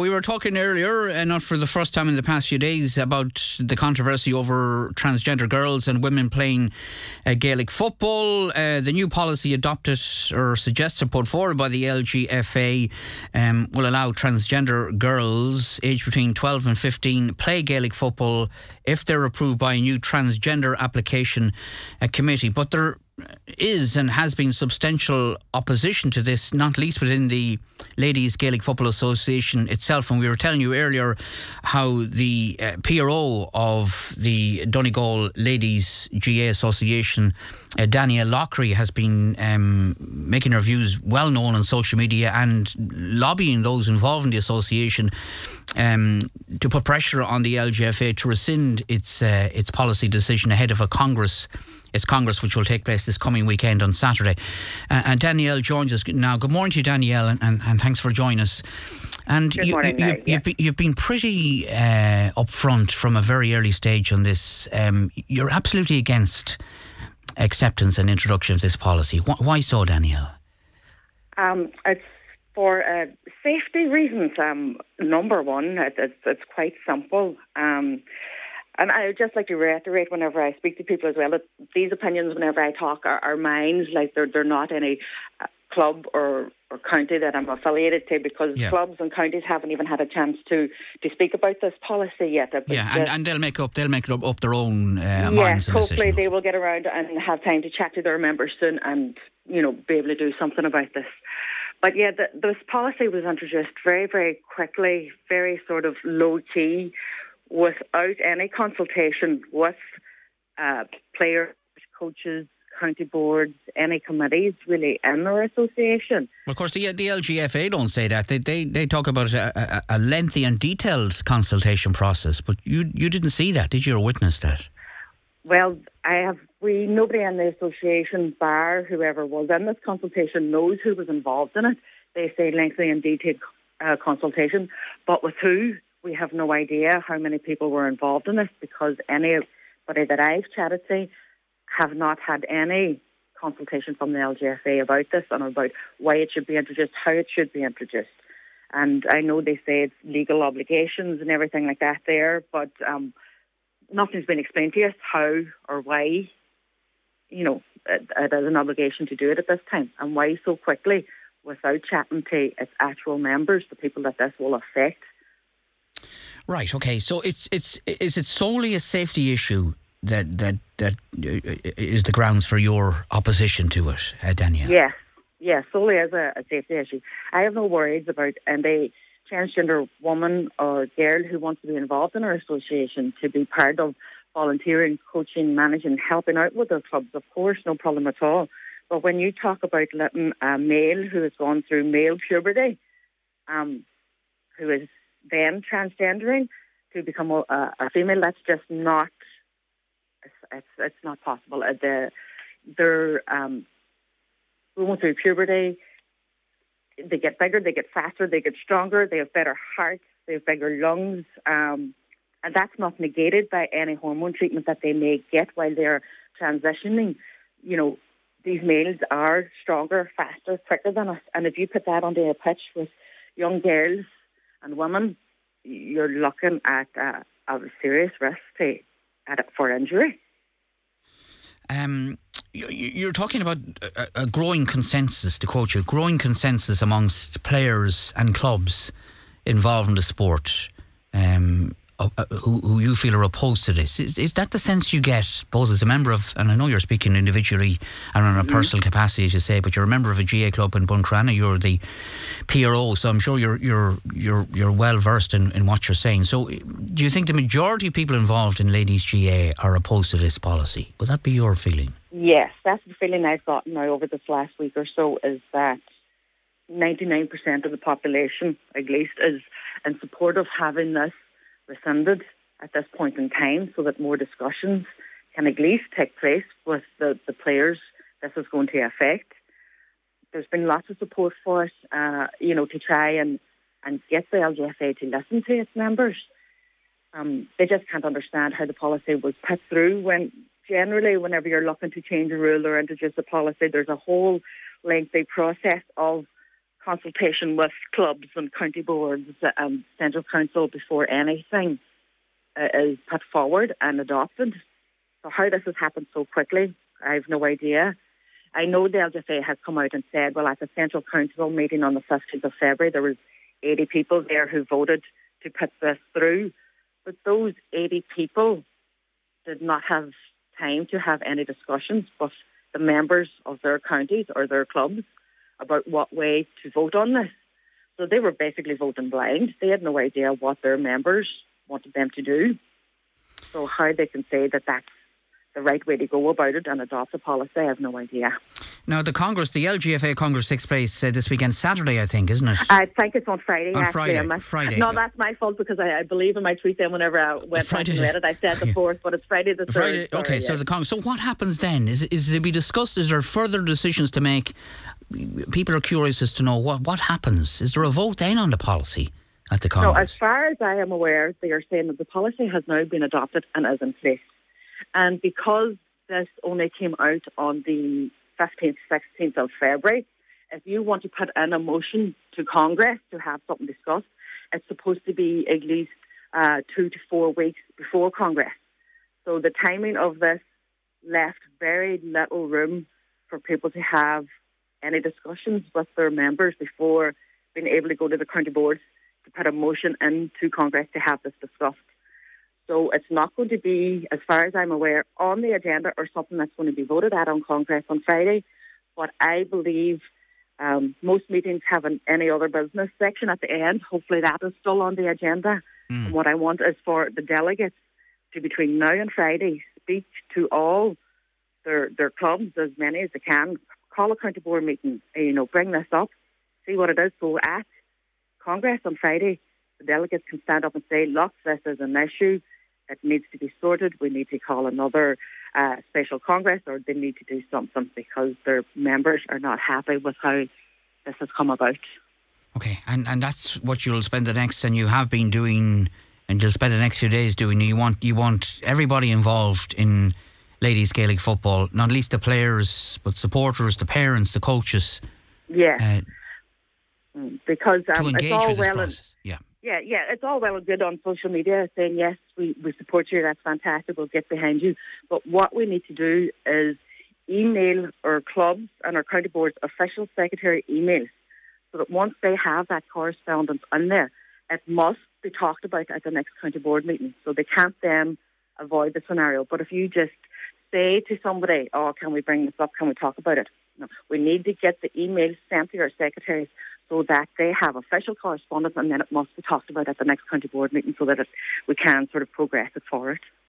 we were talking earlier, and uh, not for the first time in the past few days, about the controversy over transgender girls and women playing uh, Gaelic football. Uh, the new policy adopted or suggested put forward by the LGFA um, will allow transgender girls aged between 12 and 15 play Gaelic football if they're approved by a new transgender application uh, committee. But there is and has been substantial opposition to this, not least within the Ladies Gaelic Football Association itself. And we were telling you earlier how the uh, PRO of the Donegal Ladies GA Association, uh, Danielle Lockery, has been um, making her views well known on social media and lobbying those involved in the association um, to put pressure on the LGFA to rescind its uh, its policy decision ahead of a Congress its Congress, which will take place this coming weekend on Saturday. Uh, and Danielle joins us now. Good morning to you, Danielle, and, and, and thanks for joining us. And Good you, morning, you, have yeah. been, you've been pretty uh, upfront from a very early stage on this. Um, you're absolutely against acceptance and introduction of this policy. Why so, Danielle? Um, it's for uh, safety reasons. Um, number one, it's, it's quite simple. Um, and I would just like to reiterate whenever I speak to people as well that these opinions, whenever I talk, are, are mine. Like they're, they're not any uh, club or, or county that I'm affiliated to because yeah. clubs and counties haven't even had a chance to, to speak about this policy yet. But yeah, and, and, they'll make up they'll make up, up their own uh, yes, hopefully they will get around and have time to chat to their members soon and you know be able to do something about this. But yeah, the, this policy was introduced very, very quickly, very sort of low key without any consultation with uh, players, coaches, county boards, any committees really in their association. Well, of course, the, the LGFA don't say that. They, they, they talk about a, a, a lengthy and detailed consultation process, but you, you didn't see that, did you, or witness that? Well, I have. We nobody in the association, bar whoever was in this consultation, knows who was involved in it. They say lengthy and detailed uh, consultation, but with who we have no idea how many people were involved in this because anybody that I've chatted to have not had any consultation from the LGFA about this and about why it should be introduced, how it should be introduced. And I know they say it's legal obligations and everything like that there, but um, nothing's been explained to us how or why, you know, it, an obligation to do it at this time and why so quickly without chatting to its actual members, the people that this will affect. Right. Okay. So it's it's is it solely a safety issue that that that uh, the grounds for your opposition to it, uh, Danielle? Yes. Yes. Solely as a, a safety issue. I have no worries about any transgender woman or girl who wants to be involved in our association to be part of volunteering, coaching, managing, helping out with our clubs. Of course, no problem at all. But when you talk about letting a male who has gone through male puberty, um, who is then transgendering to become a, a female. That's just not. It's it's, it's not possible. Uh, the, they're um, going through puberty. They get bigger. They get faster. They get stronger. They have better hearts. They have bigger lungs. Um, and that's not negated by any hormone treatment that they may get while they're transitioning. You know, these males are stronger, faster, quicker than us. And if you put that onto a pitch with young girls and women, you're looking at uh, a serious risk to, at, for injury. Um, you're talking about a, growing consensus, to quote you, growing consensus amongst players and clubs involved in the sport. Um, uh, who, who you feel are opposed to this. Is, is that the sense you get, both as a member of, and I know you're speaking individually and on a mm-hmm. personal capacity, as you say, but you're a member of a GA club in Buncrana, you're the PRO, so I'm sure you're you're you're you're well versed in, in what you're saying. So, do you think the majority of people involved in ladies GA are opposed to this policy? Would that be your feeling? Yes, that's the feeling I've gotten now over this last week or so. Is that 99% of the population, at least, is in support of having this rescinded at this point in time so that more discussions can at least take place with the, the players this is going to affect. There's been lots of support for it, uh, you know, to try and, and get the LGFA to listen to its members. Um, they just can't understand how the policy was put through when generally whenever you're looking to change a rule or introduce a policy, there's a whole lengthy process of consultation with clubs and county boards and central council before anything uh, is put forward and adopted. So how this has happened so quickly, I have no idea. I know the LGFA has come out and said, well, at the central council meeting on the 15th of February, there was 80 people there who voted to put this through. But those 80 people did not have time to have any discussions with the members of their counties or their clubs about what way to vote on this. So they were basically voting blind. They had no idea what their members wanted them to do. So how they can say that that's the right way to go about it and adopt a policy, I have no idea. Now, the Congress, the LGFA Congress takes place uh, this weekend, Saturday, I think, isn't it? I think it's on Friday. On actually. Friday. Friday. No, that's my fault because I, I believe in my tweet then whenever I went Friday, and read it, I said the fourth, but it's Friday the third. Friday. Sorry, okay, yeah. so the Congress. So what happens then? Is is to be discussed? Is there further decisions to make? People are curious as to know what what happens. Is there a vote then on the policy? At the Congress? No, as far as I am aware, they are saying that the policy has now been adopted and is in place. And because this only came out on the 15th, 16th of February, if you want to put in a motion to Congress to have something discussed, it's supposed to be at least uh, two to four weeks before Congress. So the timing of this left very little room for people to have any discussions with their members before being able to go to the county boards to put a motion into Congress to have this discussed. So it's not going to be, as far as I'm aware, on the agenda or something that's going to be voted at on Congress on Friday. But I believe um, most meetings have an any other business section at the end. Hopefully that is still on the agenda. Mm. And what I want is for the delegates to, between now and Friday, speak to all their their clubs, as many as they can, call a county board meeting, you know, bring this up, see what it is. So at Congress on Friday, the delegates can stand up and say, look, this is an issue. It needs to be sorted. We need to call another uh, special Congress or they need to do something because their members are not happy with how this has come about. Okay, and, and that's what you'll spend the next, and you have been doing, and you'll spend the next few days doing. You want you want everybody involved in ladies Gaelic football, not least the players, but supporters, the parents, the coaches. Yeah. Uh, because um, it's all well. And, yeah. Yeah, yeah, it's all well and good on social media saying yes, we, we support you. That's fantastic. We'll get behind you. But what we need to do is email our clubs and our county boards official secretary emails so that once they have that correspondence in there, it must be talked about at the next county board meeting. So they can't then avoid the scenario. But if you just say to somebody, oh, can we bring this up? Can we talk about it? No, we need to get the emails sent to our secretaries so that they have official correspondence and then it must be talked about at the next county board meeting so that it, we can sort of progress it forward.